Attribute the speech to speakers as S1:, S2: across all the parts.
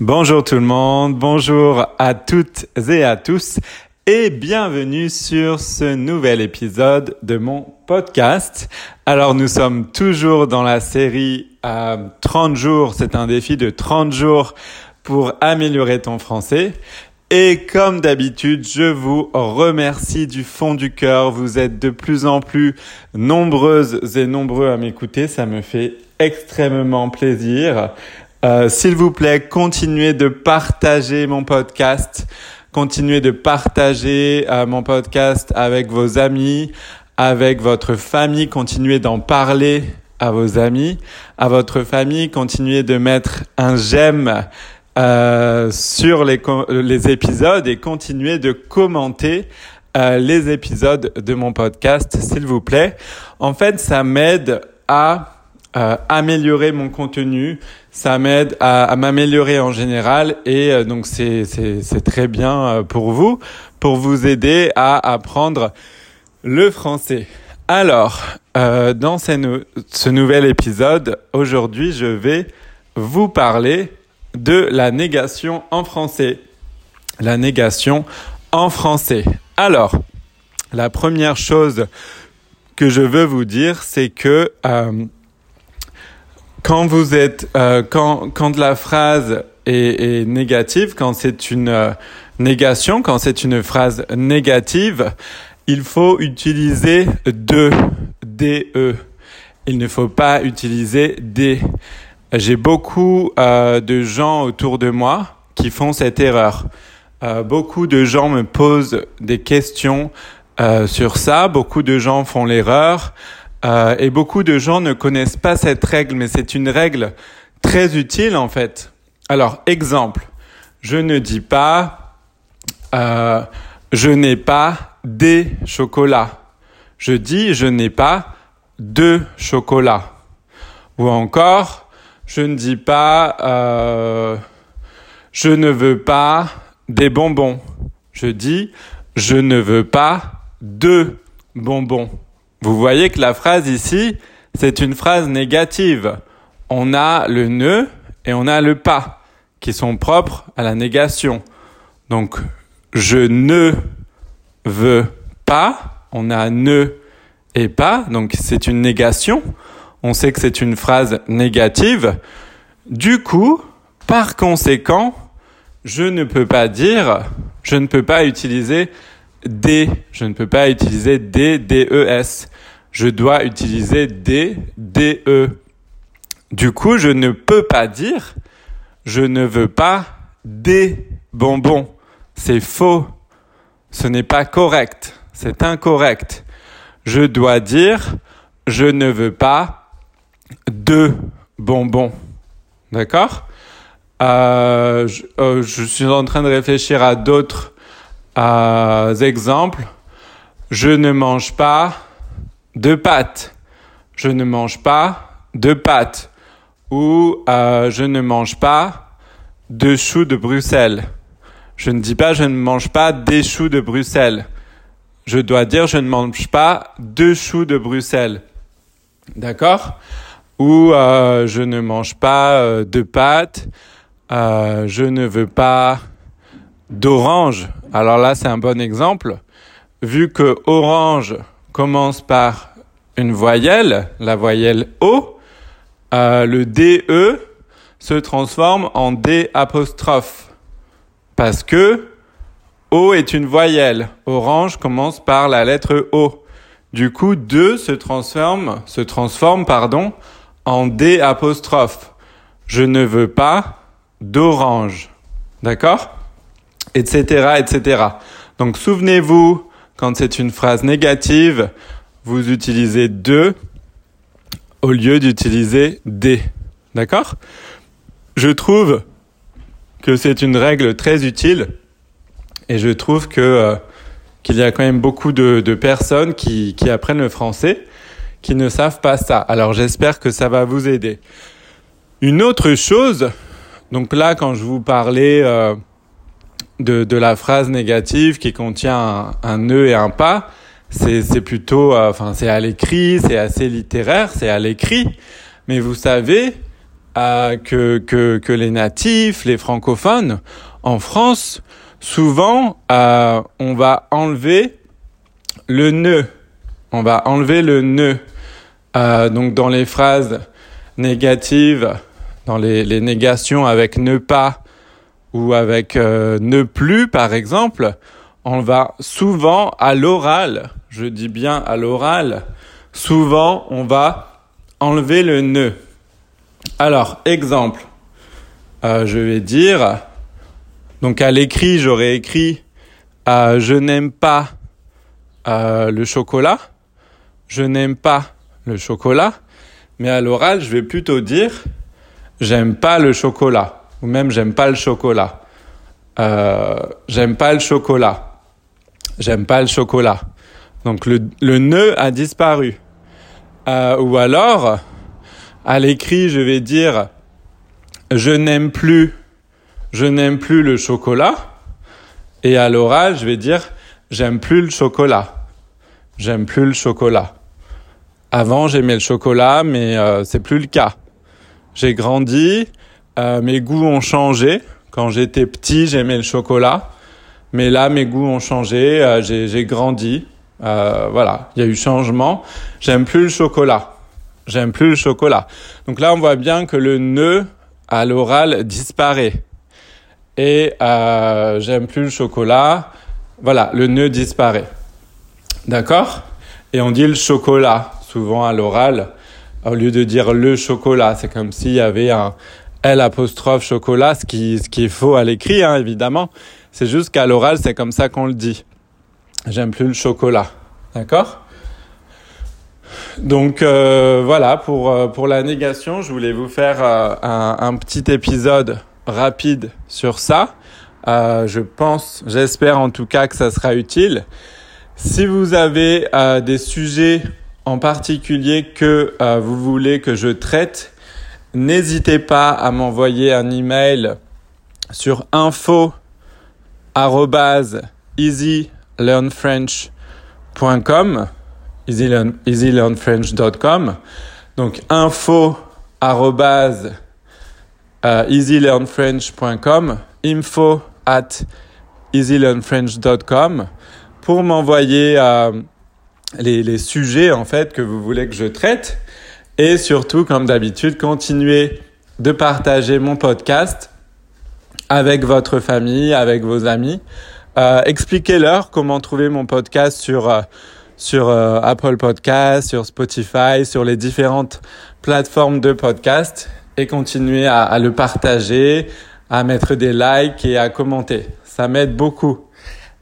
S1: Bonjour tout le monde, bonjour à toutes et à tous et bienvenue sur ce nouvel épisode de mon podcast. Alors nous sommes toujours dans la série euh, 30 jours, c'est un défi de 30 jours pour améliorer ton français. Et comme d'habitude, je vous remercie du fond du cœur. Vous êtes de plus en plus nombreuses et nombreux à m'écouter. Ça me fait extrêmement plaisir. Euh, s'il vous plaît, continuez de partager mon podcast. Continuez de partager euh, mon podcast avec vos amis, avec votre famille. Continuez d'en parler à vos amis, à votre famille. Continuez de mettre un j'aime euh, sur les, les épisodes et continuez de commenter euh, les épisodes de mon podcast, s'il vous plaît. En fait, ça m'aide à améliorer mon contenu, ça m'aide à, m'améliorer en général et euh, donc c'est c'est très bien euh, pour vous, pour vous aider à apprendre le français. Alors, euh, dans ce, ce nouvel épisode, aujourd'hui, je vais vous parler de la négation en français. La négation en français. Alors, la première chose que je veux vous dire, c'est que quand vous êtes, euh, quand, quand la phrase est, est négative, quand c'est une euh, négation, quand c'est une phrase négative, il faut utiliser de, de. Il ne faut pas utiliser des. J'ai beaucoup euh, de gens autour de moi qui font cette erreur. Euh, beaucoup de gens me posent des questions euh, sur ça. Beaucoup de gens font l'erreur. Euh, et beaucoup de gens ne connaissent pas cette règle, mais c'est une règle très utile en fait. Alors, exemple, je ne dis pas euh, je n'ai pas des chocolats. Je dis je n'ai pas de chocolat. Ou encore, je ne dis pas euh, je ne veux pas des bonbons. Je dis je ne veux pas de bonbons. Vous voyez que la phrase ici, c'est une phrase négative. On a le ne et on a le pas qui sont propres à la négation. Donc, je ne veux pas, on a ne et pas, donc c'est une négation. On sait que c'est une phrase négative. Du coup, par conséquent, je ne peux pas dire, je ne peux pas utiliser des, je ne peux pas utiliser des, D-E-S. Je dois utiliser des, D-E. Du coup, je ne peux pas dire, je ne veux pas des bonbons. C'est faux. Ce n'est pas correct. C'est incorrect. Je dois dire, je ne veux pas de bonbons. D'accord? Euh, je, euh, je, suis en train de réfléchir à d'autres euh, exemples. Je ne mange pas de pâtes. Je ne mange pas de pâtes. Ou euh, je ne mange pas de choux de Bruxelles. Je ne dis pas je ne mange pas des choux de Bruxelles. Je dois dire je ne mange pas de choux de Bruxelles. D'accord? Ou euh, je ne mange pas euh, de pâtes. Je ne veux pas d'orange. Alors là, c'est un bon exemple. Vu que orange commence par une voyelle, la voyelle O, euh, le DE se transforme en D apostrophe. Parce que O est une voyelle. Orange commence par la lettre O. Du coup, 2 se transforme, se transforme, pardon, en D apostrophe. Je ne veux pas d'orange. D'accord? Etc., etc. Donc, souvenez-vous, quand c'est une phrase négative, vous utilisez de au lieu d'utiliser des. D'accord? Je trouve que c'est une règle très utile et je trouve que euh, qu'il y a quand même beaucoup de, personnes qui, qui apprennent le français qui ne savent pas ça. Alors j'espère que ça va vous aider. Une autre chose, donc là quand je vous parlais euh, de, de la phrase négative qui contient un, un ne et un pas, c'est c'est plutôt, euh, enfin c'est à l'écrit, c'est assez littéraire, c'est à l'écrit. Mais vous savez, euh, que, que, que les natifs, les francophones. En France, souvent, euh, on va enlever le nœud. On va enlever le nœud. Euh, donc dans les phrases négatives, dans les, les négations avec ne pas ou avec euh, ne plus, par exemple, on va souvent à l'oral, je dis bien à l'oral, souvent on va enlever le nœud. Alors, exemple, euh, je vais dire, donc à l'écrit, j'aurais écrit euh, je n'aime pas le chocolat, je n'aime pas le chocolat, mais à l'oral, je vais plutôt dire j'aime pas le chocolat, ou même j'aime pas le chocolat. Euh, j'aime pas le chocolat. J'aime pas le chocolat. Donc le, le nœud a disparu. Euh, ou alors, à l'écrit, je vais dire je n'aime plus, je n'aime plus le chocolat. Et à l'oral, je vais dire j'aime plus le chocolat. J'aime plus le chocolat. Avant, j'aimais le chocolat, mais euh, c'est plus le cas. J'ai grandi, euh, mes goûts ont changé. Quand j'étais petit, j'aimais le chocolat, mais là, mes goûts ont changé. Euh, j'ai grandi. Euh, voilà, il y a eu changement. J'aime plus le chocolat. J'aime plus le chocolat. Donc là, on voit bien que le nœud à l'oral disparaît. Et j'aime plus le chocolat. Voilà, le nœud disparaît. D'accord? Et on dit le chocolat, souvent à l'oral, au lieu de dire le chocolat. C'est comme s'il y avait un L apostrophe chocolat, ce qui, ce qui est faux à l'écrit, hein, évidemment. C'est juste qu'à l'oral, c'est comme ça qu'on le dit. J'aime plus le chocolat. D'accord? Donc euh, voilà, pour, euh, pour la négation, je voulais vous faire euh, un, petit épisode rapide sur ça. Euh, je pense, j'espère en tout cas que ça sera utile. Si vous avez euh, des sujets en particulier que vous voulez que je traite, n'hésitez pas à m'envoyer un email sur info easylearnfrench.com donc info easylearnfrench.com info at easylearnfrench.com pour m'envoyer euh, les, les sujets en fait que vous voulez que je traite et surtout comme d'habitude continuez de partager mon podcast avec votre famille, avec vos amis. Euh, Expliquez-leur comment trouver mon podcast sur euh, sur euh, Apple Podcast, sur Spotify, sur les différentes plateformes de podcast et continuez à, à le partager, à mettre des likes et à commenter. Ça m'aide beaucoup.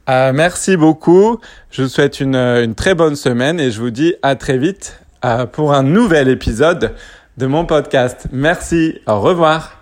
S1: Merci beaucoup. Je vous souhaite une, une, très bonne semaine et je vous dis à très vite pour un nouvel épisode de mon podcast. Merci. Au revoir.